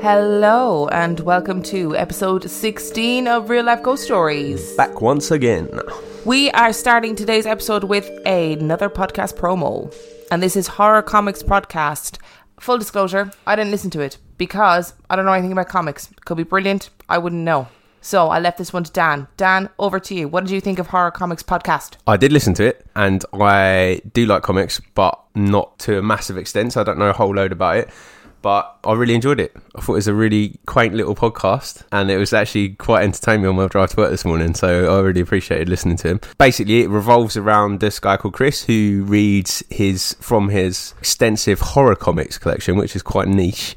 Hello, and welcome to episode 16 of Real Life Ghost Stories. Back once again. We are starting today's episode with another podcast promo, and this is Horror Comics Podcast. Full disclosure, I didn't listen to it because I don't know anything about comics. Could be brilliant, I wouldn't know. So I left this one to Dan. Dan, over to you. What did you think of Horror Comics Podcast? I did listen to it, and I do like comics, but not to a massive extent. So I don't know a whole load about it. But I really enjoyed it. I thought it was a really quaint little podcast, and it was actually quite entertaining on my drive to work this morning. So I really appreciated listening to him. Basically, it revolves around this guy called Chris who reads his from his extensive horror comics collection, which is quite niche.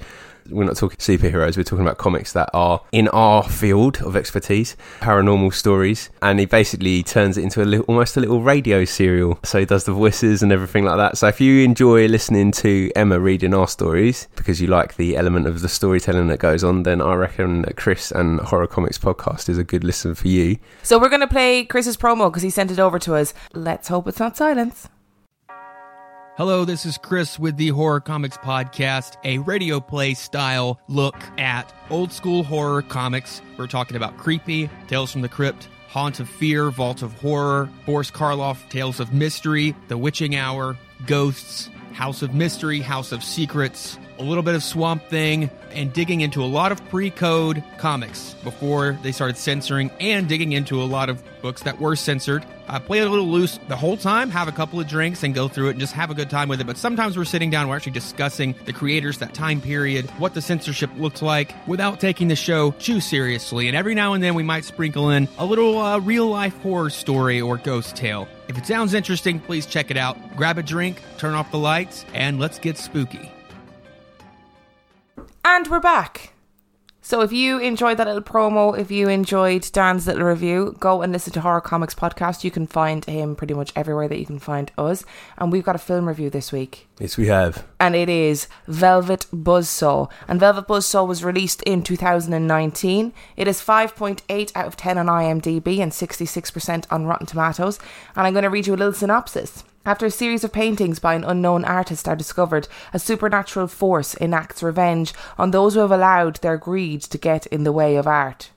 We're not talking superheroes, we're talking about comics that are in our field of expertise, paranormal stories. And he basically turns it into a almost a little radio serial. So he does the voices and everything like that. So if you enjoy listening to Emma reading our stories because you like the element of the storytelling that goes on, then I reckon that Chris and Horror Comics Podcast is a good listen for you. So we're going to play Chris's promo because he sent it over to us. Let's hope it's not silence. Hello, this is Chris with the Horror Comics Podcast, a radio play style look at old school horror comics. We're talking about Creepy, Tales from the Crypt, Haunt of Fear, Vault of Horror, Boris Karloff, Tales of Mystery, The Witching Hour, Ghosts, House of Mystery, House of Secrets, a little bit of Swamp Thing, and digging into a lot of pre code comics before they started censoring, and digging into a lot of books that were censored. I play it a little loose the whole time, have a couple of drinks, and go through it and just have a good time with it. But sometimes we're sitting down, we're actually discussing the creators, that time period, what the censorship looked like, without taking the show too seriously. And every now and then we might sprinkle in a little uh, real life horror story or ghost tale. If it sounds interesting, please check it out. Grab a drink, turn off the lights, and let's get spooky. And we're back. So if you enjoyed that little promo, if you enjoyed Dan's little review, go and listen to Horror Comics Podcast. You can find him pretty much everywhere that you can find us. And we've got a film review this week. Yes, we have. And it is Velvet Buzzsaw. And Velvet Buzzsaw was released in 2019. It is 5.8 out of 10 on IMDb and 66% on Rotten Tomatoes. And I'm going to read you a little synopsis. After a series of paintings by an unknown artist are discovered, a supernatural force enacts revenge on those who have allowed their greed to get in the way of art.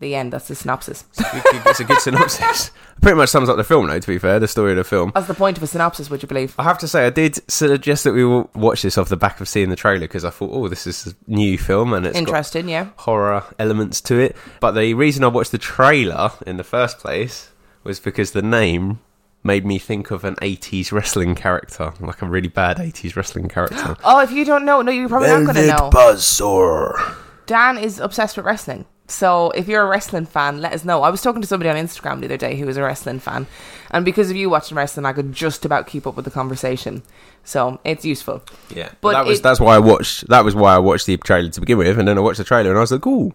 The end. That's the synopsis. It's a good synopsis. Pretty much sums up the film, though, to be fair, the story of the film. That's the point of a synopsis, would you believe? I have to say, I did suggest that we will watch this off the back of seeing the trailer because I thought, oh, this is a new film and it's Interesting, yeah. horror elements to it. But the reason I watched the trailer in the first place was because the name made me think of an 80s wrestling character, like a really bad 80s wrestling character. Oh, if you don't know, no, you're probably not going to know. Buzzsaw. Dan is obsessed with wrestling. So if you're a wrestling fan, let us know. I was talking to somebody on Instagram the other day who was a wrestling fan. And because of you watching wrestling, I could just about keep up with the conversation. So it's useful. Yeah, But but that was it- that's why I watched. That was why I watched the trailer to begin with, and then I watched the trailer and I was like, "Ooh,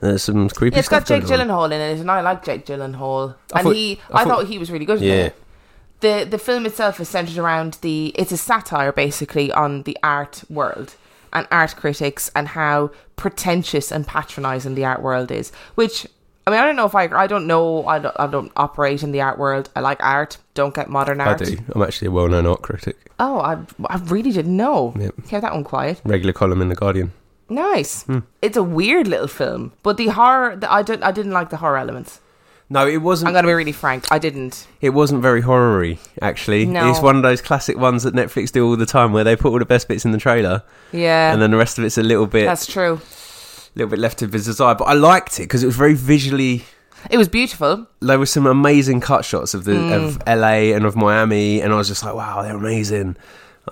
there's some creepy It's got. Jake going on. Gyllenhaal in it, and I like Jake Gyllenhaal. I and thought- he, I I, thought- thought he was really good. Yeah. it. the the film itself is centered around the it's a satire basically on the art world and art critics and how pretentious and patronizing the art world is which I mean, I don't know if I, I don't know, I don't, I don't operate in the art world. I like art. Don't get modern art. I do. I'm actually a well-known art critic. Oh, I, I really didn't know. Yep. Kept that one quiet. Regular column in the Guardian. Nice. Hmm. It's a weird little film, but the horror, the, I didn't, I didn't like the horror elements. No, it wasn't. I'm gonna be really frank. I didn't. It wasn't very horror-y, actually. No. It's one of those classic ones that Netflix do all the time, where they put all the best bits in the trailer, Yeah, and then the rest of it's a little bit, that's true. A little bit left to desire. But I liked it because it was very visually. It was beautiful. There were some amazing cut shots of the Mm. of LA and of Miami, and I was just like, "Wow, they're amazing."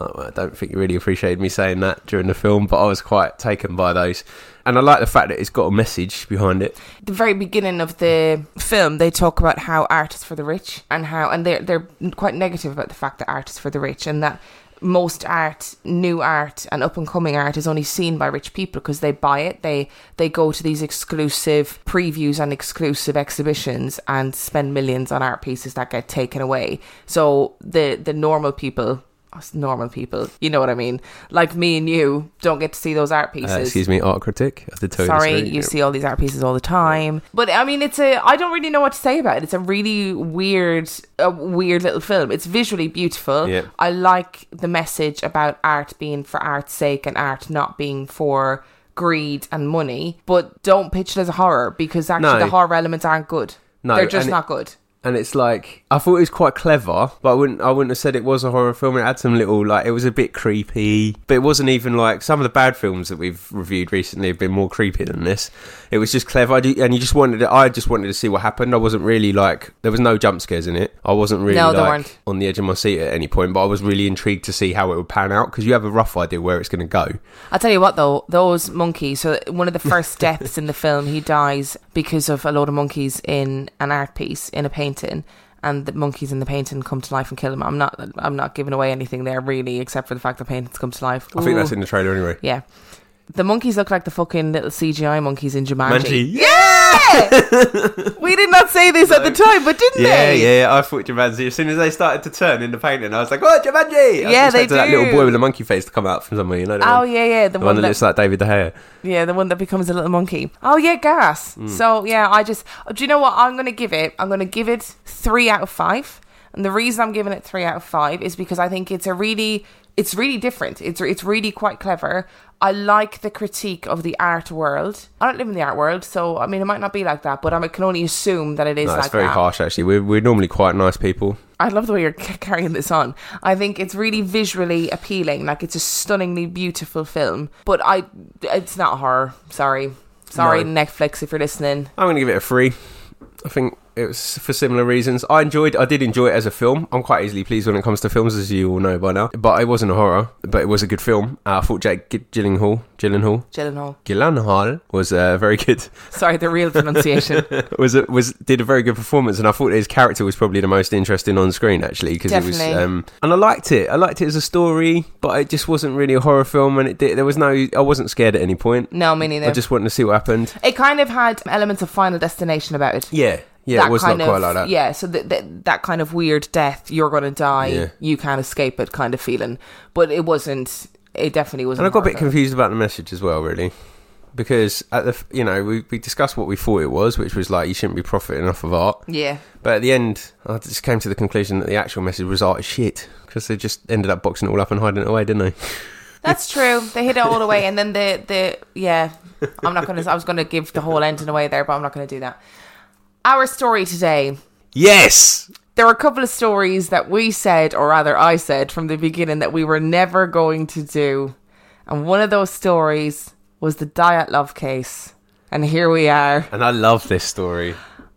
I don't think you really appreciated me saying that during the film, but I was quite taken by those. And I like the fact that it's got a message behind it. the very beginning of the film, they talk about how art is for the rich and how, and they're they're quite negative about the fact that art is for the rich and that most art, new art, and up and coming art is only seen by rich people because they buy it. They they go to these exclusive previews and exclusive exhibitions and spend millions on art pieces that get taken away. So the the normal people. Us Normal people, you know what I mean. Like me and you, don't get to see those art pieces. Uh, excuse me, art critic. I did tell Sorry, you. see all these art pieces all the time. But I mean, it's a. I don't really know what to say about it. It's a really weird, a weird little film. It's visually beautiful. Yeah. I like the message about art being for art's sake and art not being for greed and money. But don't pitch it as a horror because actually No. the horror elements aren't good. No, they're just not good. And it's like I thought it was quite clever, but I wouldn't I wouldn't have said it was a horror film. It had some little like it was a bit creepy, but it wasn't even like some of the bad films that we've reviewed recently have been more creepy than this. It was just clever, I do- and you just wanted to, I just wanted to see what happened. I wasn't really like there was no jump scares in it. I wasn't really No, like on the edge of my seat at any point, but I was really intrigued to see how it would pan out because you have a rough idea where it's going to go. I'll tell you what though, those monkeys. So one of the first deaths in the film, he dies because of a load of monkeys in an art piece in a painting, and the monkeys in the painting come to life and kill him. I'm not, I'm not giving away anything there really, except for the fact the paintings come to life. I think that's in the trailer anyway. yeah. The monkeys look like the fucking little CGI monkeys in Jumanji. Manji. Yeah, we did not say this at the time, but didn't they? Yeah, they? yeah, I thought Jumanji. As soon as they started to turn in the painting, I was like, "Oh, Jumanji!" I Yeah, they expecting that little boy with a monkey face to come out from somewhere. You know, Oh one, yeah, yeah, the, the one, one that looks like David De Gea. Yeah, the one that becomes a little monkey. Oh yeah, gas. Hmm. So yeah, I just do you know what I'm gonna give it? I'm gonna give it three out of five. And the reason I'm giving it three out of five is because I think it's a really it's really different. It's it's really quite clever. I like the critique of the art world. I don't live in the art world, so I mean it might not be like that, but I can only assume that it is No, like that's very that. harsh. Actually, we're we're normally quite nice people. I love the way you're carrying this on. I think it's really visually appealing. Like it's a stunningly beautiful film, but I it's not horror. Sorry. Sorry No. Netflix if you're listening. I'm going to give it a three. I think it was for similar reasons. I enjoyed. I did enjoy it as a film. I'm quite easily pleased when it comes to films, as you all know by now. But it wasn't a horror. But it was a good film. Uh, I thought Jake G- Gyllenhaal, Gyllenhaal, Gyllenhaal. Gyllenhaal was uh, very good. Sorry, the real pronunciation. was a, was did a very good performance, and I thought his character was probably the most interesting on screen actually because it was. Um, and I liked it. I liked it as a story, but it just wasn't really a horror film, and it did, there was no. I wasn't scared at any point. no, me neither. I just wanted to see what happened. it kind of had elements of Final Destination about it. Yeah, yeah, that it was not kind quite of, like that. Yeah, so that that that kind of weird death, you're going to die, Yeah. you can't escape it kind of feeling. But it wasn't. It definitely wasn't. And I got a bit confused about the message as well, really, because at the you know we we discussed what we thought it was, which was like you shouldn't be profiting off of art, Yeah, but at the end I just came to the conclusion that the actual message was art is shit because they just ended up boxing it all up and hiding it away, didn't they? that's true. They hid it all the way, and then the the yeah. I'm not going to. I was going to give the whole ending away there, but I'm not going to do that. Our story today. Yes. There were a couple of stories that we said, or rather, I said from the beginning that we were never going to do. And one of those stories was the Dyatlov case. And here we are. And I love this story.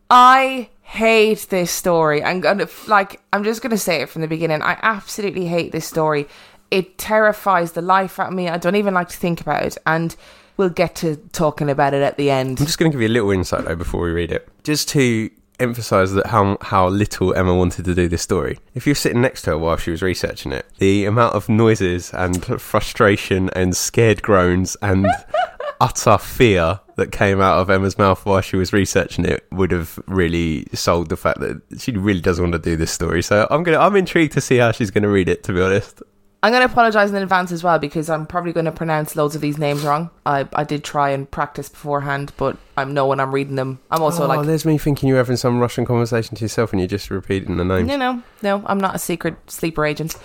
I hate this story. I'm gonna like I'm just gonna say it from the beginning. I absolutely hate this story. It terrifies the life out of me. I don't even like to think about it. And we'll get to talking about it at the end. I'm just going to give you a little insight though before we read it, just to emphasize that how how little Emma wanted to do this story. If you're sitting next to her while she was researching it, the amount of noises and frustration and scared groans and utter fear that came out of Emma's mouth while she was researching it would have really sold the fact that she really does want to do this story. So I'm gonna I'm intrigued to see how she's gonna read it. To be honest, I'm going to apologize in advance as well because I'm probably going to pronounce loads of these names wrong. I, I did try and practice beforehand, but I'm know when I'm reading them. I'm also like. oh, like, there's me thinking you're having some Russian conversation to yourself and you're just repeating the names. no, no, no, I'm not a secret sleeper agent.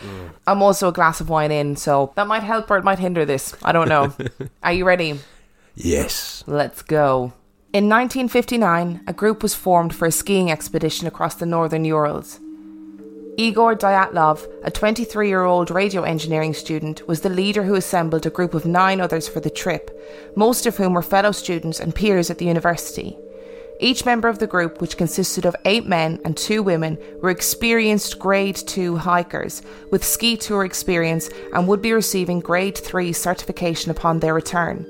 I'm also a glass of wine in, so that might help or it might hinder this. I don't know. Are you ready? Yes. Let's go. In 1959, a group was formed for a skiing expedition across the northern Urals. Igor Dyatlov, a 23 year old radio engineering student, was the leader who assembled a group of nine others for the trip, most of whom were fellow students and peers at the university. Each member of the group, which consisted of eight men and two women, were experienced Grade 2 hikers with ski tour experience and would be receiving Grade 3 certification upon their return.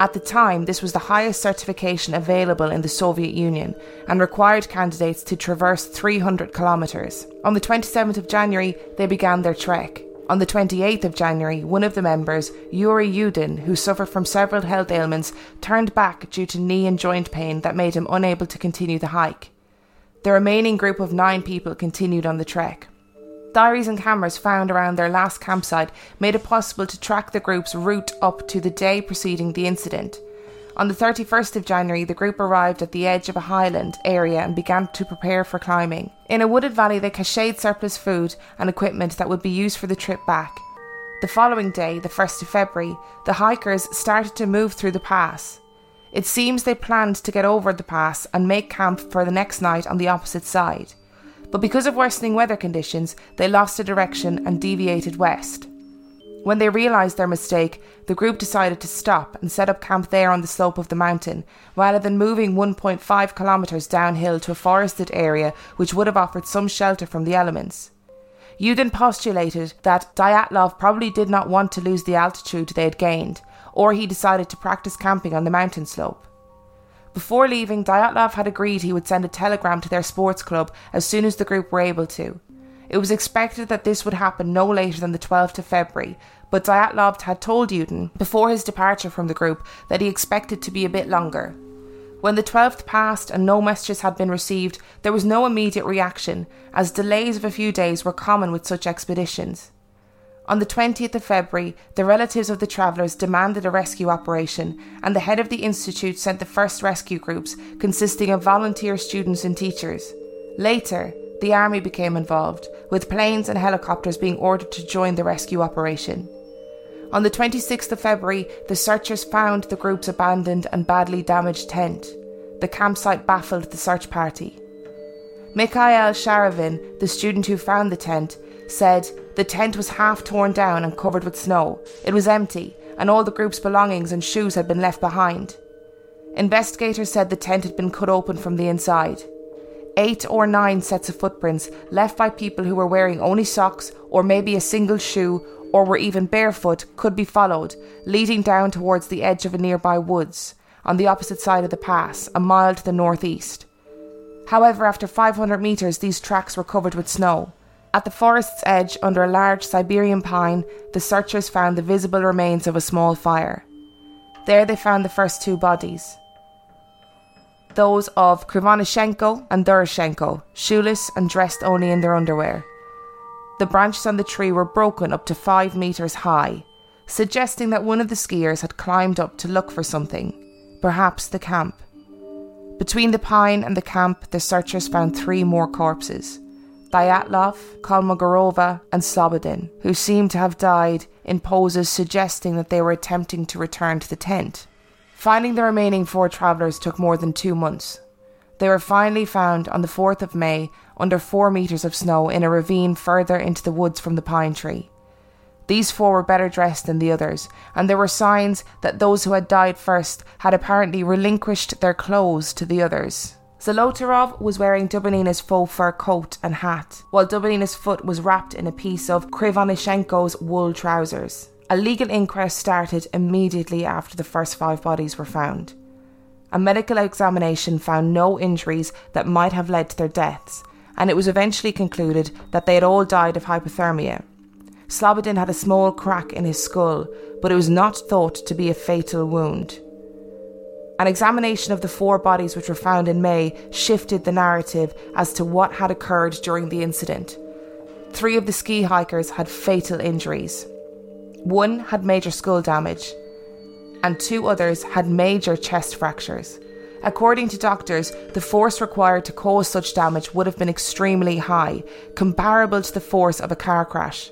At the time, this was the highest certification available in the Soviet Union and required candidates to traverse 300 kilometres. On the 27th of January, they began their trek. On the 28th of January, one of the members, Yuri Yudin, who suffered from several health ailments, turned back due to knee and joint pain that made him unable to continue the hike. The remaining group of nine people continued on the trek. Diaries and cameras found around their last campsite made it possible to track the group's route up to the day preceding the incident. On the 31st of January, the group arrived at the edge of a highland area and began to prepare for climbing. In a wooded valley, they cached surplus food and equipment that would be used for the trip back. The following day, the 1st of February, the hikers started to move through the pass. It seems they planned to get over the pass and make camp for the next night on the opposite side. But because of worsening weather conditions, they lost a direction and deviated west. When they realised their mistake, the group decided to stop and set up camp there on the slope of the mountain, rather than moving 1.5 kilometres downhill to a forested area which would have offered some shelter from the elements. Yudin postulated that Dyatlov probably did not want to lose the altitude they had gained, or he decided to practice camping on the mountain slope. Before leaving, Dyatlov had agreed he would send a telegram to their sports club as soon as the group were able to. It was expected that this would happen no later than the 12th of February, but Dyatlov had told Yudin before his departure from the group that he expected to be a bit longer. When the 12th passed and no messages had been received, there was no immediate reaction, as delays of a few days were common with such expeditions. On the 20th of February, the relatives of the travellers demanded a rescue operation, and the head of the institute sent the first rescue groups, consisting of volunteer students and teachers. Later, the army became involved, with planes and helicopters being ordered to join the rescue operation. On the 26th of February, the searchers found the group's abandoned and badly damaged tent. The campsite baffled the search party. Mikhail Sharavin, the student who found the tent, said the tent was half torn down and covered with snow. It was empty, and all the group's belongings and shoes had been left behind. Investigators said the tent had been cut open from the inside. Eight or nine sets of footprints left by people who were wearing only socks or maybe a single shoe or were even barefoot, could be followed, leading down towards the edge of a nearby woods, on the opposite side of the pass, a mile to the northeast. However, after 500 metres, these tracks were covered with snow. At the forest's edge, under a large Siberian pine, the searchers found the visible remains of a small fire. There they found the first two bodies. Those of Krivonishenko and Doroshenko, shoeless and dressed only in their underwear. The branches on the tree were broken up to five metres high, suggesting that one of the skiers had climbed up to look for something, perhaps the camp. Between the pine and the camp, the searchers found three more corpses Dyatlov, Kolmogorova, and Slobodin, who seemed to have died in poses suggesting that they were attempting to return to the tent. Finding the remaining four travellers took more than two months. They were finally found on the 4th of May under four metres of snow in a ravine further into the woods from the pine tree. These four were better dressed than the others, and there were signs that those who had died first had apparently relinquished their clothes to the others. Zolotarov was wearing Dubinina's faux fur coat and hat, while Dubinina's foot was wrapped in a piece of Krivonishenko's wool trousers. A legal inquest started immediately after the first five bodies were found. A medical examination found no injuries that might have led to their deaths, and it was eventually concluded that they had all died of hypothermia. Slobodin had a small crack in his skull, but it was not thought to be a fatal wound. An examination of the four bodies which were found in May shifted the narrative as to what had occurred during the incident. Three of the ski hikers had fatal injuries. One had major skull damage, and two others had major chest fractures. According to doctors, the force required to cause such damage would have been extremely high, comparable to the force of a car crash.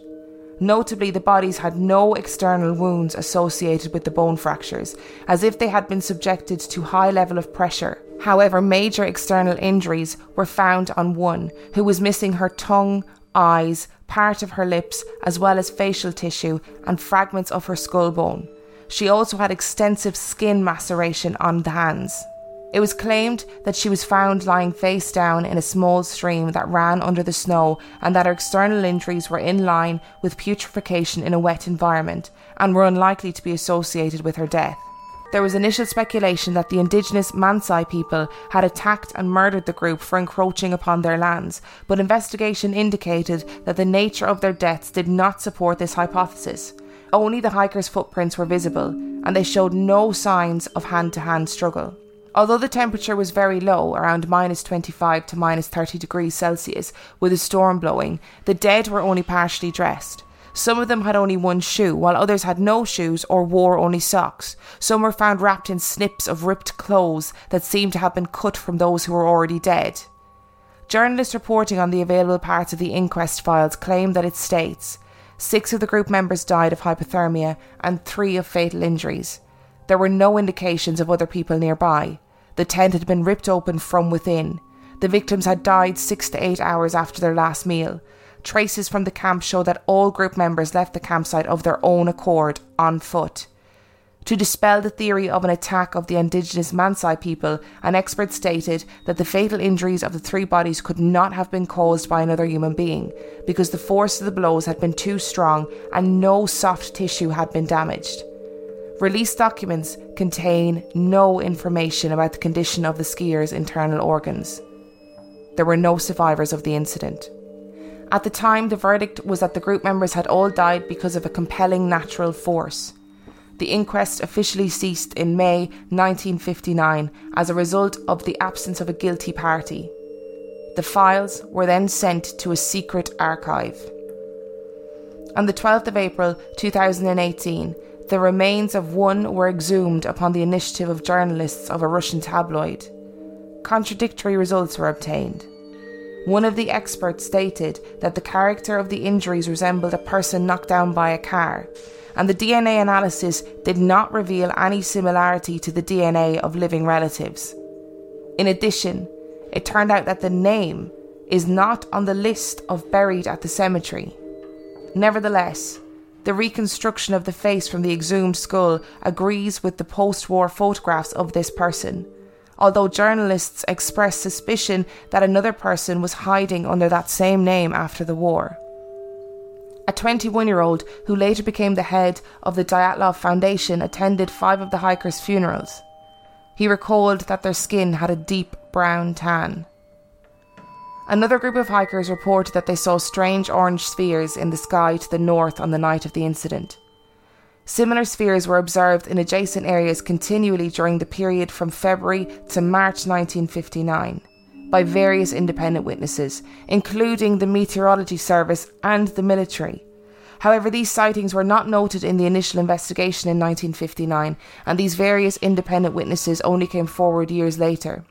Notably, the bodies had no external wounds associated with the bone fractures, as if they had been subjected to high level of pressure. However, major external injuries were found on one, who was missing her tongue, eyes, part of her lips, as well as facial tissue and fragments of her skull bone. She also had extensive skin maceration on the hands. It was claimed that she was found lying face down in a small stream that ran under the snow and that her external injuries were in line with putrefaction in a wet environment and were unlikely to be associated with her death. there was initial speculation that the indigenous Mansai people had attacked and murdered the group for encroaching upon their lands, but investigation indicated that the nature of their deaths did not support this hypothesis. Only the hikers' footprints were visible, and they showed no signs of hand to hand struggle. Although the temperature was very low, around minus 25 to minus 30 degrees Celsius, with a storm blowing, the dead were only partially dressed. Some of them had only one shoe, while others had no shoes or wore only socks. Some were found wrapped in snips of ripped clothes that seemed to have been cut from those who were already dead. Journalists reporting on the available parts of the inquest files claim that it states six of the group members died of hypothermia and three of fatal injuries. There were no indications of other people nearby. The tent had been ripped open from within. The victims had died six to eight hours after their last meal. Traces from the camp show that all group members left the campsite of their own accord on foot. To dispel the theory of an attack of the indigenous Mansai people, an expert stated that the fatal injuries of the three bodies could not have been caused by another human being because the force of the blows had been too strong and no soft tissue had been damaged. Released documents contain no information about the condition of the skiers' internal organs. There were no survivors of the incident. At the time, the verdict was that the group members had all died because of a compelling natural force. The inquest officially ceased in May 1959 as a result of the absence of a guilty party. The files were then sent to a secret archive. On the 12th of April 2018, the remains of one were exhumed upon the initiative of journalists of a Russian tabloid. Contradictory results were obtained. One of the experts stated that the character of the injuries resembled a person knocked down by a car, and the DNA analysis did not reveal any similarity to the DNA of living relatives. In addition, it turned out that the name is not on the list of buried at the cemetery. Nevertheless, the reconstruction of the face from the exhumed skull agrees with the post war photographs of this person, although journalists expressed suspicion that another person was hiding under that same name after the war. A 21 year old who later became the head of the Dyatlov Foundation attended five of the hikers' funerals. He recalled that their skin had a deep brown tan. Another group of hikers reported that they saw strange orange spheres in the sky to the north on the night of the incident. Similar spheres were observed in adjacent areas continually during the period from February to March 1959 by various independent witnesses, including the Meteorology Service and the military. However, these sightings were not noted in the initial investigation in 1959, and these various independent witnesses only came forward years later.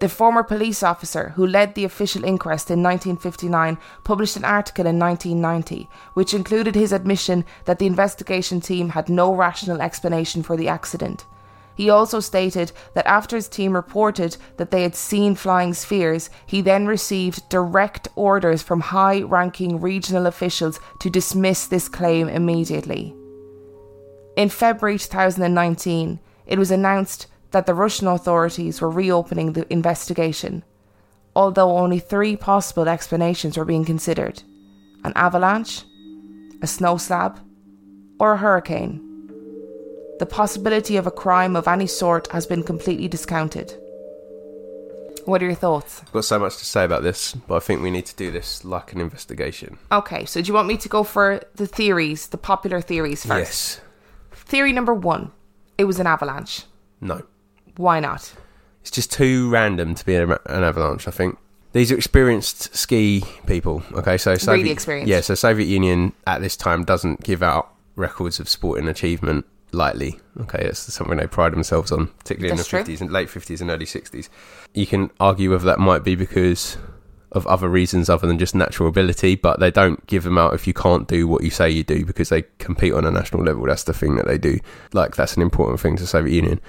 The former police officer who led the official inquest in 1959 published an article in 1990 which included his admission that the investigation team had no rational explanation for the accident. He also stated that after his team reported that they had seen flying spheres, he then received direct orders from high ranking regional officials to dismiss this claim immediately. In February 2019, it was announced that the Russian authorities were reopening the investigation, although only three possible explanations were being considered an avalanche, a snow slab, or a hurricane. The possibility of a crime of any sort has been completely discounted. What are your thoughts? I've got so much to say about this, but I think we need to do this like an investigation. Okay, so do you want me to go for the theories, the popular theories first? Yes. Theory number one it was an avalanche. No. Why not? It's just too random to be an, an avalanche. I think these are experienced ski people. Okay, so Soviet, experienced. Yeah, so Soviet Union at this time doesn't give out records of sporting achievement lightly. Okay, that's something they pride themselves on, particularly That's in the fifties and late fifties and early sixties. You can argue whether that might be because of other reasons other than just natural ability, but they don't give them out if you can't do what you say you do because they compete on a national level. That's the thing that they do. Like that's an important thing to Soviet Union.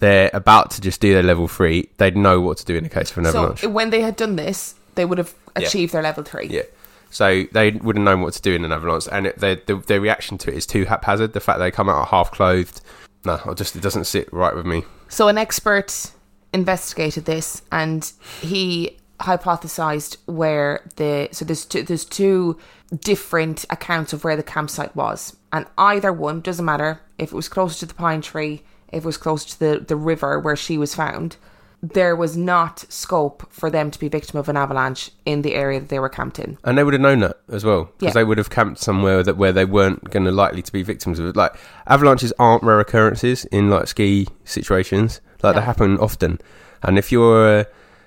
They're about to just do their level three. They'd know what to do in the case of an avalanche. So when they had done this, they would have Yeah. achieved their level three. Yeah. So they would have known what to do in an avalanche, and it, their, the, their reaction to it is too haphazard. The fact they come out half clothed, no, I just it doesn't sit right with me. So an expert investigated this and he hypothesized where the so there's two, there's two different accounts of where the campsite was, and either one doesn't matter if it was closer to the pine tree, it was close to the the river where she was found. There was not scope for them to be victim of an avalanche in the area that they were camped in. And they would have known that as well, because Yeah. they would have camped somewhere that where they weren't going to likely to be victims of it. Like avalanches aren't rare occurrences in like ski situations; like No. they happen often. And if you're, uh,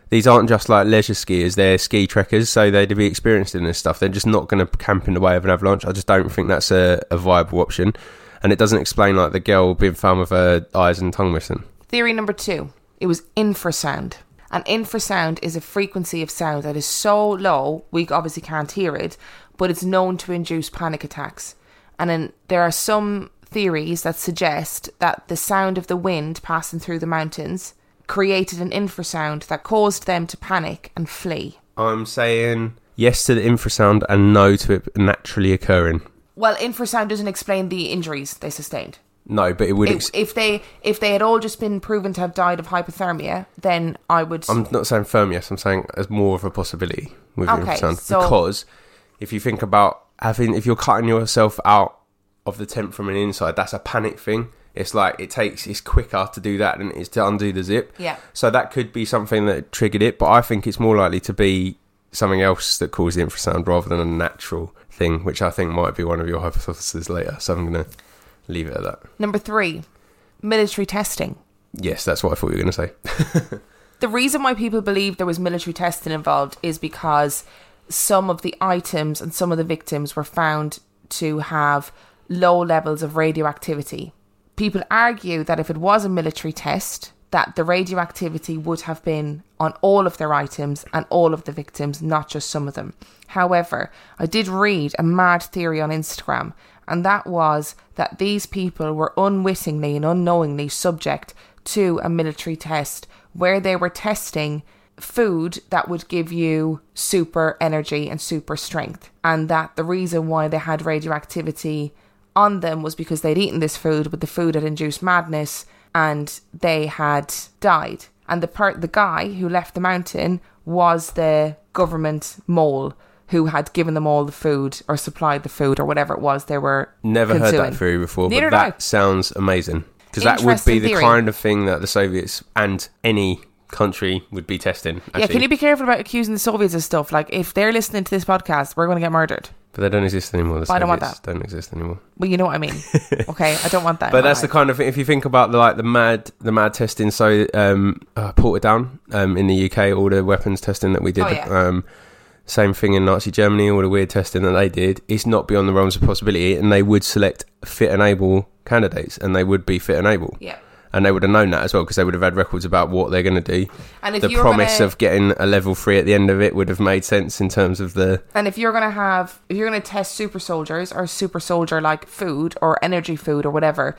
these aren't just like leisure skiers; they're ski trekkers, so they'd be experienced in this stuff. They're just not going to camp in the way of an avalanche. I just don't think that's a, a viable option, and it doesn't explain like the girl being found with her eyes and tongue missing. Theory number two it was infrasound. And infrasound is a frequency of sound that is so low, we obviously can't hear it, but it's known to induce panic attacks. And then there are some theories that suggest that the sound of the wind passing through the mountains created an infrasound that caused them to panic and flee. I'm saying yes to the infrasound and no to it naturally occurring. Well, infrasound doesn't explain the injuries they sustained. No, but it would. It- Ex- if they if they had all just been proven to have died of hypothermia, then I would. I'm not saying firm yes. I'm saying as more of a possibility with Okay, infrasound so- because if you think about having, if you're cutting yourself out of the tent from an inside, that's a panic thing. It's like it takes it's quicker to do that than it is to undo the zip. Yeah. So that could be something that triggered it, but I think it's more likely to be something else that caused the infrasound rather than a natural thing, which I think might be one of your hypotheses later. So I'm gonna leave it at that. Number three, military testing. Yes, that's what I thought you were gonna say. The reason why people believe there was military testing involved is because some of the items and some of the victims were found to have low levels of radioactivity. People argue that if it was a military test, that the radioactivity would have been on all of their items and all of the victims, not just some of them. However, I did read a mad theory on Instagram, and that was that these people were unwittingly and unknowingly subject to a military test where they were testing food that would give you super energy and super strength. And that the reason why they had radioactivity on them was because they'd eaten this food, but the food had induced madness and they had died. And the part, the guy who left the mountain was the government mole who had given them all the food or supplied the food or whatever it was they were Never heard that theory before, Neither but did I. that sounds amazing because that would be the theory. kind of thing that the Soviets and any country would be testing. Yeah, can you be careful about accusing the Soviets of stuff? Like, if they're listening to this podcast, we're going to get murdered. But they don't exist anymore. The But I don't want that. don't exist anymore. Well, you know what I mean. okay, I don't want that. But that's the kind of thing. If you think about the, like the mad, the mad testing. So um, uh, Porton Down um, in the UK, all the weapons testing that we did. Oh, yeah. um, same thing in Nazi Germany, all the weird testing that they did. It's not beyond the realms of possibility, and they would select fit and able candidates, and they would be fit and able. Yeah. And they would have known that as well because they would have had records about what they're going to do. And if the promise gonna, of getting a level three at the end of it would have made sense in terms of the and if you're gonna have if you're gonna test super soldiers or super soldier like food or energy food or whatever,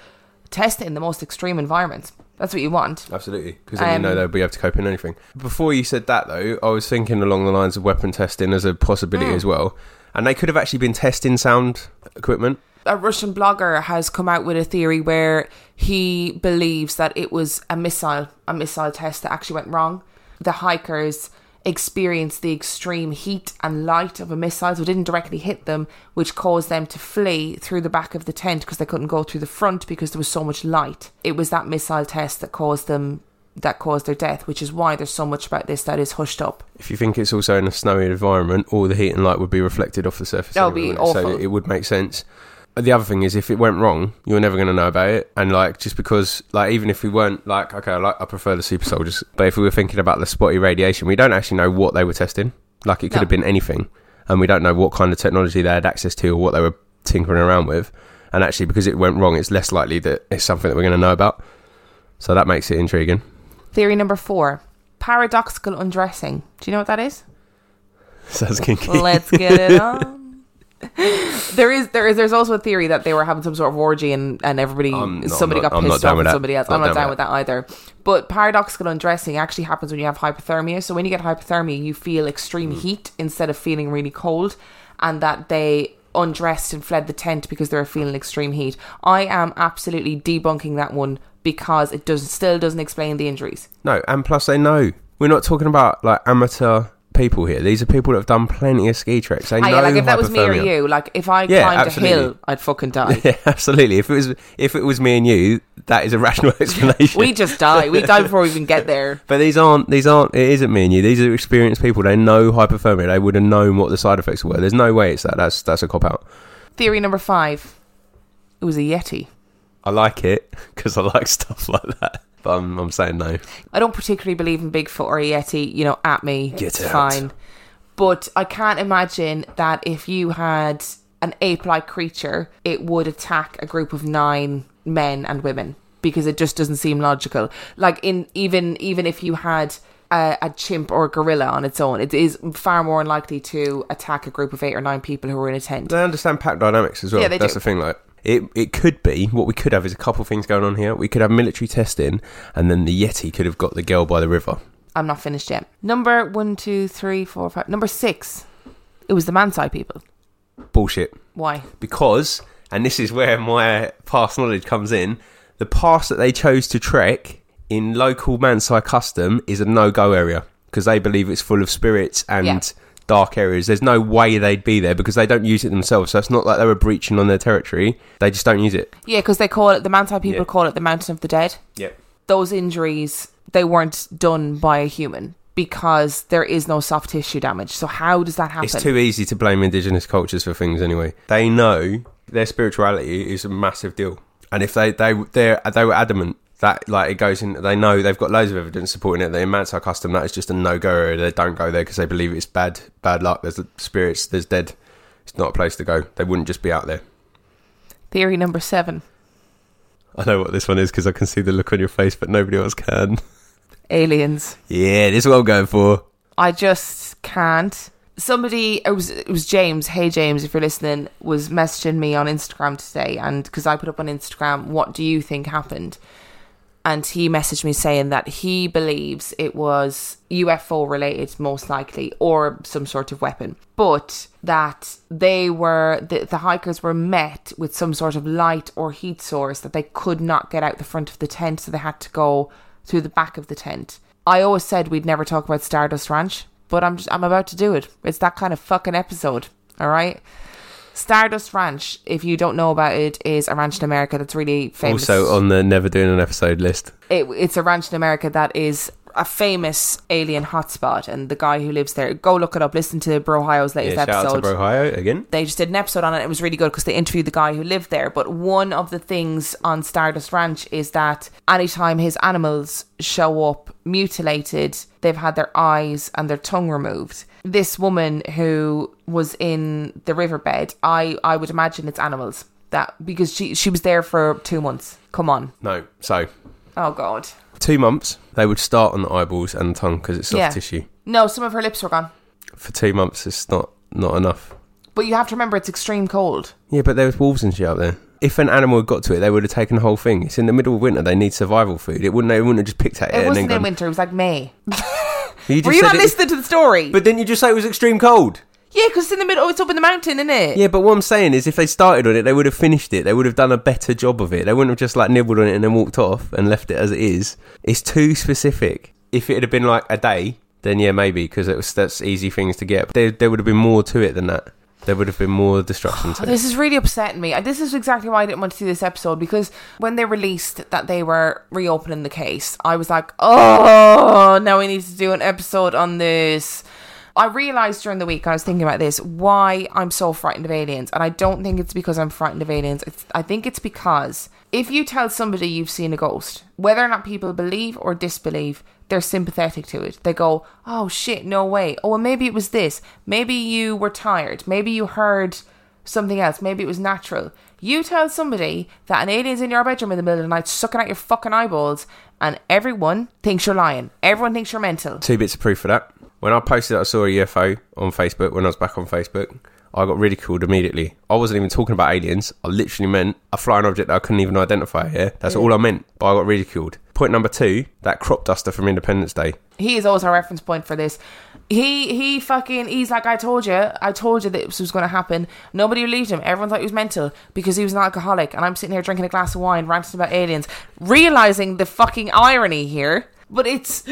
test it in the most extreme environments. That's what you want. absolutely because then you know Um, they'll be able to cope in anything. Before you said that though, I was thinking along the lines of weapon testing as a possibility Hmm. as well, and they could have actually been testing sound equipment. A Russian blogger has come out with a theory where he believes that it was a missile, a missile test that actually went wrong. The hikers experienced the extreme heat and light of a missile, so it didn't directly hit them, which caused them to flee through the back of the tent because they couldn't go through the front because there was so much light. It was that missile test that caused them that caused their death, which is why there's so much about this that is hushed up. If you think it's also in a snowy environment, all the heat and light would be reflected off the surface. That would be anyway, So it would make sense. The other thing is, if it went wrong, you're never going to know about it. And like, just because, like, even if we weren't like, okay, I like, I prefer the super soldiers, but if we were thinking about the spotty radiation, we don't actually know what they were testing. Like, it could No. have been anything, and we don't know what kind of technology they had access to or what they were tinkering around with. And actually, because it went wrong, it's less likely that it's something that we're going to know about. So that makes it intriguing. Theory number four paradoxical undressing. Do you know what that is? Sounds kinky. Let's get it on. there is, there is, there's also a theory that they were having some sort of orgy and, and everybody, somebody not- got pissed off with somebody else. Not I'm not down down with with that either. But paradoxical undressing actually happens when you have hypothermia. So when you get hypothermia, you feel extreme Hmm. heat instead of feeling really cold, and that they undressed and fled the tent because they were feeling extreme heat. I am absolutely debunking that one because it does still doesn't explain the injuries. No, and plus they know we're not talking about like amateur people here. These are people that have done plenty of ski treks. They Ah, know like if that was me or you, like if I Yeah, climbed absolutely. a hill, I'd fucking die. Yeah, absolutely. If it was if it was me and you, that is a rational explanation. we just die. We die before we even get there. but these aren't these aren't it isn't me and you. These are experienced people. They know hypothermia. They would have known what the side effects were. There's no way it's that. That's that's a cop out. Theory number five. It was a Yeti. I like it because I like stuff like that. But I'm I'm saying no. I don't particularly believe in Bigfoot or a Yeti, you know, at me. Get it's out. fine. But I can't imagine that if you had an ape like creature, it would attack a group of nine men and women because it just doesn't seem logical. Like in even even if you had a, a chimp or a gorilla on its own, it is far more unlikely to attack a group of eight or nine people who are in a tent. They understand pack dynamics as well. Yeah, they That's do. the thing. Like it, it could be what we could have is a couple things going on here. We could have military testing, and then the Yeti could have got the girl by the river. I'm not finished yet. Number one, two, three, four, five. Number six. It was the Mansai people. Bullshit. Why? Because, and this is where my past knowledge comes in. The pass that they chose to trek in local Mansai custom is a no-go area because they believe it's full of spirits and Yeah. Dark areas. There's no way they'd be there because they don't use it themselves. So it's not like they were breaching on their territory. They just don't use it. Yeah, because they call it the Mansai people Yeah. call it the Mountain of the Dead. Yep. Those injuries they weren't done by a human because there is no soft tissue damage. So how does that happen? It's too easy to blame indigenous cultures for things anyway. They know their spirituality is a massive deal, and if they they they they were adamant that like it goes in, they know they've got loads of evidence supporting it. The Mansai custom that is just a no go area. They don't go there because they believe it's bad bad luck. There's spirits. There's dead. It's not a place to go. They wouldn't just be out there. Theory number seven: I know what this one is because I can see the look on your face, but nobody else can. aliens. yeah, this is what I'm going for. I just can't. Somebody, it was it was James. Hey James, if you're listening, was messaging me on Instagram today, and because I put up on Instagram, what do you think happened? And he messaged me saying that he believes it was UFO related, most likely, or some sort of weapon, but that they were the, the hikers were met with some sort of light or heat source that they could not get out the front of the tent, so they had to go through the back of the tent. I always said we'd never talk about Stardust Ranch, but I'm just I'm about to do it. It's that kind of fucking episode. All right. Stardust Ranch, if you don't know about it, is a ranch in America that's really famous. Also on the never doing an episode list. it, it's a ranch in America that is a famous alien hotspot, and the guy who lives there, go look it up. Listen to Brohio's latest Yeah, shout out episode to Brohio again. they just did an episode on it. It was really good because they interviewed the guy who lived there. But one of the things on Stardust Ranch is that anytime his animals show up mutilated, they've had their eyes and their tongue removed. This woman who was in the riverbed, I I would imagine it's animals that because she she was there for two months. Come on, No, so oh god, two months they would start on the eyeballs and the tongue because it's soft Yeah. tissue. no, some of her lips were gone. For two months, it's not not enough. But you have to remember it's extreme cold. Yeah, but there was wolves and shit up there. If an animal had got to it, they would have taken the whole thing. It's in the middle of winter; they need survival food. It wouldn't. They wouldn't have just picked at it, It and wasn't then in gone. winter. It was like May. You Were you not it- listening to the story? But then you just say it was extreme cold. Yeah, because it's in the middle. It's up in the mountain, isn't it? Yeah, but what I'm saying is, if they started on it, they would have finished it. They would have done a better job of it. They wouldn't have just like nibbled on it and then walked off and left it as it is. It's too specific. If it had been like a day, then yeah, maybe because it was that's easy things to get. But there, there would have been more to it than that. There would have been more destruction Oh. This is really upsetting me. This is exactly why I didn't want to do this episode because when they released that they were reopening the case, I was like, oh, now we need to do an episode on this. I realized during the week, I was thinking about this, why I'm so frightened of aliens. And I don't think it's because I'm frightened of aliens. It's, I think it's because if you tell somebody you've seen a ghost, whether or not people believe or disbelieve, they're sympathetic to it. They go, oh shit, no way. Oh, well, maybe it was this. Maybe you were tired. Maybe you heard something else. Maybe it was natural. You tell somebody that an alien's in your bedroom in the middle of the night sucking out your fucking eyeballs, and everyone thinks you're lying. Everyone thinks you're mental. Two bits of proof for that. When I posted that I saw a UFO on Facebook, when I was back on Facebook, I got ridiculed immediately. I wasn't even talking about aliens. I literally meant a flying object that I couldn't even identify here. That's all I meant, but I got ridiculed. Point number two, that crop duster from Independence Day. He is always our reference point for this. He he fucking he's like I told you, I told you that this was going to happen. Nobody believed him. Everyone thought he was mental because he was an alcoholic, and I'm sitting here drinking a glass of wine, ranting about aliens, realizing the fucking irony here. But it's.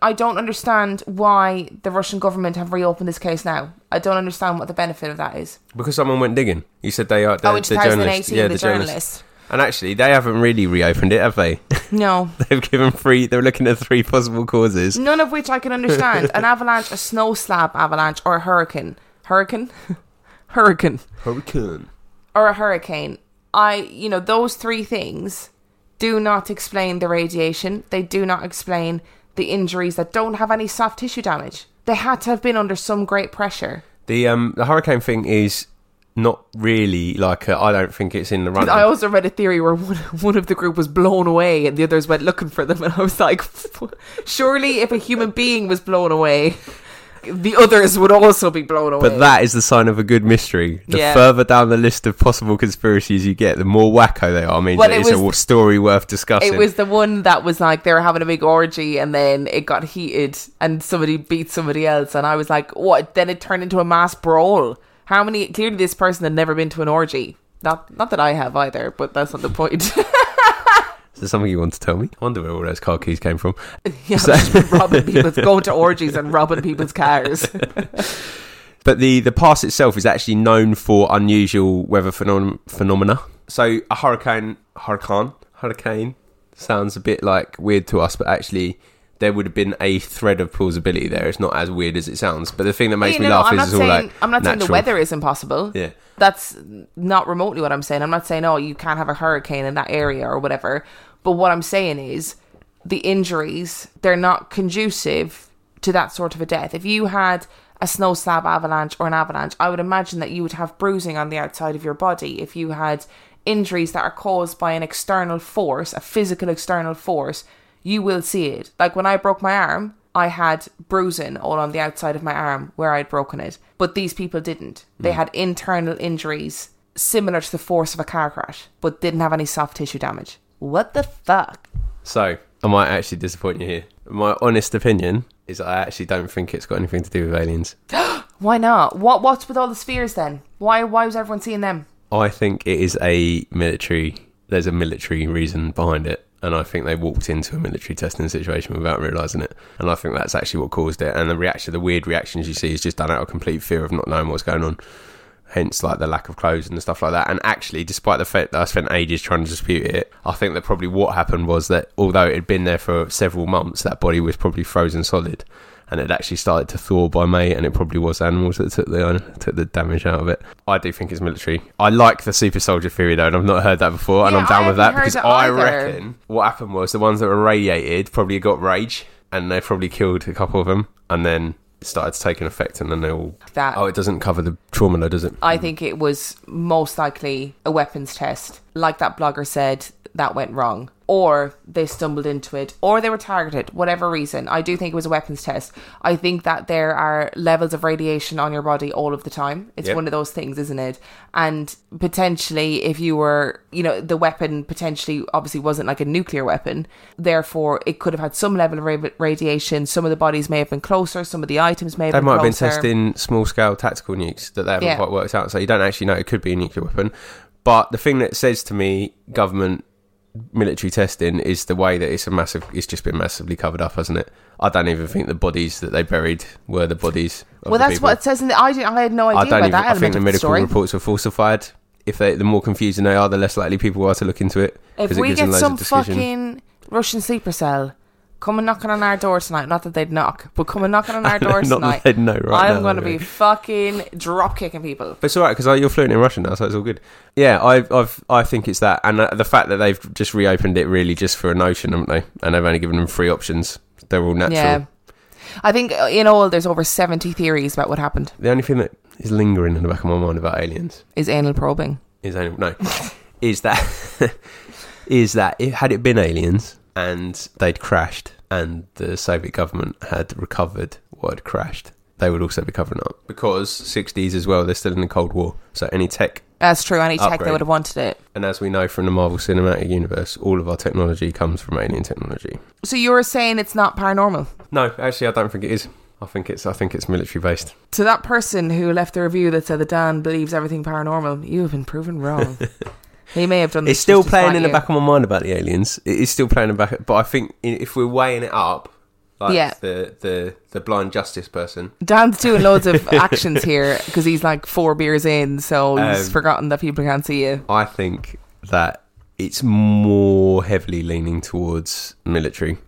I don't understand why the Russian government have reopened this case now. I don't understand what the benefit of that is. Because someone went digging. You said they are. oh, in 2018, the, journalist. And actually, they haven't really reopened it, have they? No. They've given three. They're looking at three possible causes. None of which I can understand. An avalanche, a snow slab avalanche, or a hurricane. Hurricane? hurricane. Hurricane. Or a hurricane. I, you know, those three things do not explain the radiation. They do not explain the injuries that don't have any soft tissue damage. They had to have been under some great pressure. The um the hurricane thing is not really like I don't think it's in the run. I also read a theory where one, one of the group was blown away and the others went looking for them, and I was like, surely if a human being was blown away, the others would also be blown away. But that is the sign of a good mystery. The Yeah. further down the list of possible conspiracies you get, the more wacko they are. I mean, Well, it it's a story worth discussing. It was the one that was like they were having a big orgy and then it got heated and somebody beat somebody else and I was like, what? Then it turned into a mass brawl. How many? Clearly, this person had never been to an orgy. Not, not that I have either, but that's not the point. Is there something you want to tell me? I wonder where all those car keys came from. yeah, just robbing people, going to orgies and robbing people's cars. But the, the pass itself is actually known for unusual weather phenom- phenomena. So a hurricane, hurricane, hurricane sounds a bit like weird to us, but actually there would have been a thread of plausibility there. It's not as weird as it sounds. But the thing that makes You me know, laugh I'm is not all saying like I'm not saying the weather is impossible. Yeah. That's not remotely what I'm saying. I'm not saying oh you can't have a hurricane in that area or whatever. But what I'm saying is the injuries they're not conducive to that sort of a death. If you had a snow slab avalanche or an avalanche, I would imagine that you would have bruising on the outside of your body. If you had injuries that are caused by an external force, a physical external force, you will see it. Like when I broke my arm, I had bruising all on the outside of my arm where I'd broken it. But these people didn't. They mm. had internal injuries similar to the force of a car crash, but didn't have any soft tissue damage. What the fuck? So I might actually disappoint you here. My honest opinion is I actually don't think it's got anything to do with aliens. Why not? What what's with all the spheres then? Why why was everyone seeing them? I think it is a military. There's a military reason behind it, and I think they walked into a military testing situation without realizing it. And I think that's actually what caused it. And the reaction, the weird reactions you see, is just done out of complete fear of not knowing what's going on. Hence, like the lack of clothes and stuff like that. And actually, despite the fact that I spent ages trying to dispute it, I think that probably what happened was that although it had been there for several months, that body was probably frozen solid. And it actually started to thaw by May, and it probably was animals that took the uh, took the damage out of it. I do think it's military. I like the super soldier theory though, and I've not heard that before, and I'm down I with that because I either. reckon what happened was the ones that were radiated probably got rage, and they probably killed a couple of them, and then started to take an effect, and then they all. That Oh, it doesn't cover the trauma though, does it? I think it was most likely a weapons test. Like that blogger said, that went wrong. Or they stumbled into it, or they were targeted, whatever reason. I do think it was a weapons test. I think that there are levels of radiation on your body all of the time. It's Yep. one of those things, isn't it? And potentially, if you were, you know, the weapon potentially obviously wasn't like a nuclear weapon. Therefore, it could have had some level of ra- radiation. Some of the bodies may have been closer, some of the items may have been. They been might have been testing small scale tactical nukes that they haven't Yeah. quite worked out. So you don't actually know it could be a nuclear weapon. But the thing that says to me government military testing is the way that it's a massive it's just been massively covered up, hasn't it? I don't even think the bodies that they buried were the bodies of Well, that's people. what it says in the. I, didn't, I had no idea I don't about even that I think the medical reports were falsified. If they the more confusing they are, the less likely people are to look into it. If we gives them get some fucking Russian sleeper cell coming knocking on our door tonight, not that they'd knock, but coming knocking on our door Not tonight, that they'd know right I'm now, going to be fucking drop kicking people. But it's all right because you're fluent in Russian now, so it's all good. Yeah, I, I've, I think it's that, and uh, the fact that they've just reopened it really just for a notion, haven't they? And they've only given them three options. They're all natural. Yeah. I think uh, in all there's over 70 theories about what happened. The only thing that is lingering in the back of my mind about aliens Is anal probing. is anal no, is that is that it, had it been aliens and they'd crashed and the Soviet government had recovered what had crashed, they would also be covering up because 60s as well. They're still in the Cold War, so any tech That's true. Any tech they would have wanted it. And as we know from the Marvel Cinematic Universe, all of our technology comes from alien technology. So you're saying it's not paranormal? No, actually, I don't think it is. I think it's I think it's military based. To that person who left the review that said that Dan believes everything paranormal, you have been proven wrong. He may have done. It's still playing in the back of my mind about the aliens. It is still playing in the back, but I think if we're weighing it up, like Yeah. the the the blind justice person, Dan's doing loads of actions here because he's like four beers in, so he's Um, forgotten that people can't see you. I think that it's more heavily leaning towards military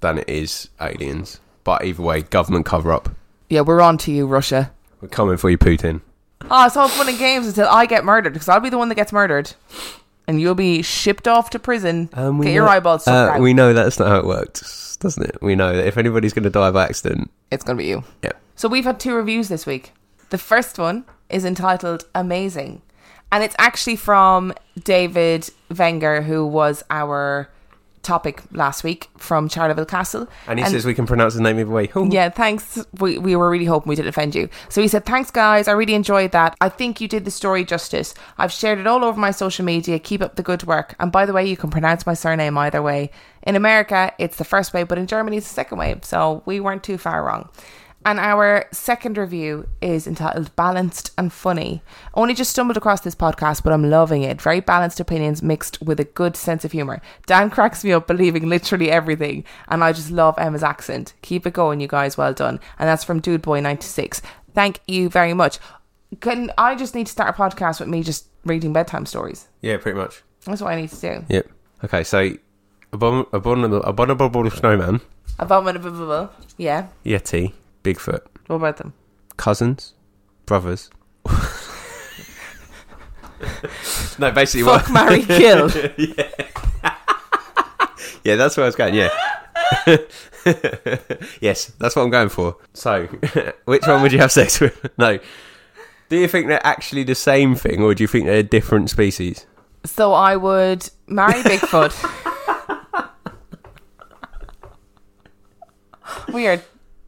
than it is aliens. But either way, government cover up. Yeah, we're on to you, Russia. We're coming for you, Putin. Oh, it's all fun and games until I get murdered because I'll be the one that gets murdered, and you'll be shipped off to prison. Um, we get your know- eyeballs sucked Uh, out. we know that's not how it works, doesn't it? We know that if anybody's going to die by accident, it's gonna be you. yeah. So we've had two reviews this week. The first one is entitled Amazing. And it's actually from David Wenger, who was our topic last week from Charleville Castle. And he says we can pronounce his name either way. Yeah, thanks. We, we were really hoping we didn't offend you. So he said, Thanks, guys. I really enjoyed that. I think you did the story justice. I've shared it all over my social media. Keep up the good work. And by the way, you can pronounce my surname either way. In America, it's the first way, but in Germany, it's the second way. So we weren't too far wrong. And our second review is entitled Balanced and Funny. Only just stumbled across this podcast, but I'm loving it. Very balanced opinions mixed with a good sense of humour. Dan cracks me up believing literally everything, and I just love Emma's accent. Keep it going, you guys. Well done. And that's from Dudeboy96. Thank you very much. Can I just need to start a podcast with me just reading bedtime stories? yeah, pretty much. That's what I need to do. Yep. Okay, so abom- abominable, abominable snowman, Abominable. Yeah. yeti, Bigfoot, What about them? cousins, brothers. no, basically Fuck, what? marry, kill. Yeah, that's where I was going. Yeah. yes, that's what I'm going for. So, which one would you have sex with? No. Do you think they're actually the same thing, or do you think they're different species? So I would marry Bigfoot. we are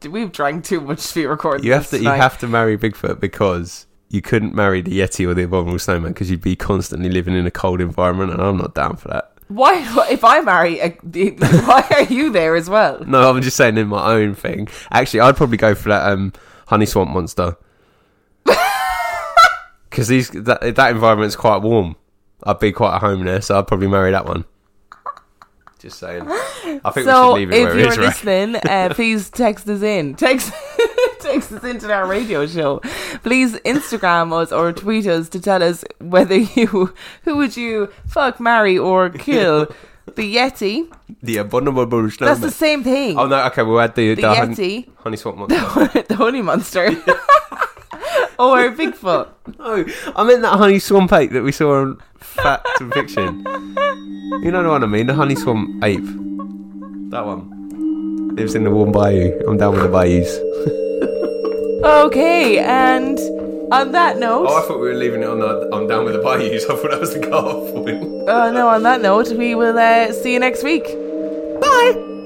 we've drank too much to be recording. You have this to. You tonight. have to marry Bigfoot because you couldn't marry the Yeti or the abominable snowman because you'd be constantly living in a cold environment, and I'm not down for that. Why? If I marry, a, why are you there as well? No, I'm just saying in my own thing. Actually, I'd probably go for that um, honey swamp monster because these that that environment's quite warm. I'd be quite at home there, so I'd probably marry that one. Just saying. I think So we should leave it if where it you're. Right? listening, uh, please text us in. Text text us into our radio show. Please Instagram us or tweet us to tell us whether you who would you fuck, marry, or kill. The Yeti. The abominable That's the same thing. Oh no! Okay, we'll add the, the the hun- Yeti. honey swamp monster. the honey monster. or Bigfoot. no, I meant that honey swamp ape that we saw on Fact and Fiction. You know what I mean? The honey swamp ape. That one. Lives in the warm bayou. I'm down with the bayous. Okay, and on that note, Oh, I thought we were leaving it on the I'm down with the bayous. I thought that was the cut off point. uh, no, on that note, we will uh, see you next week. Bye.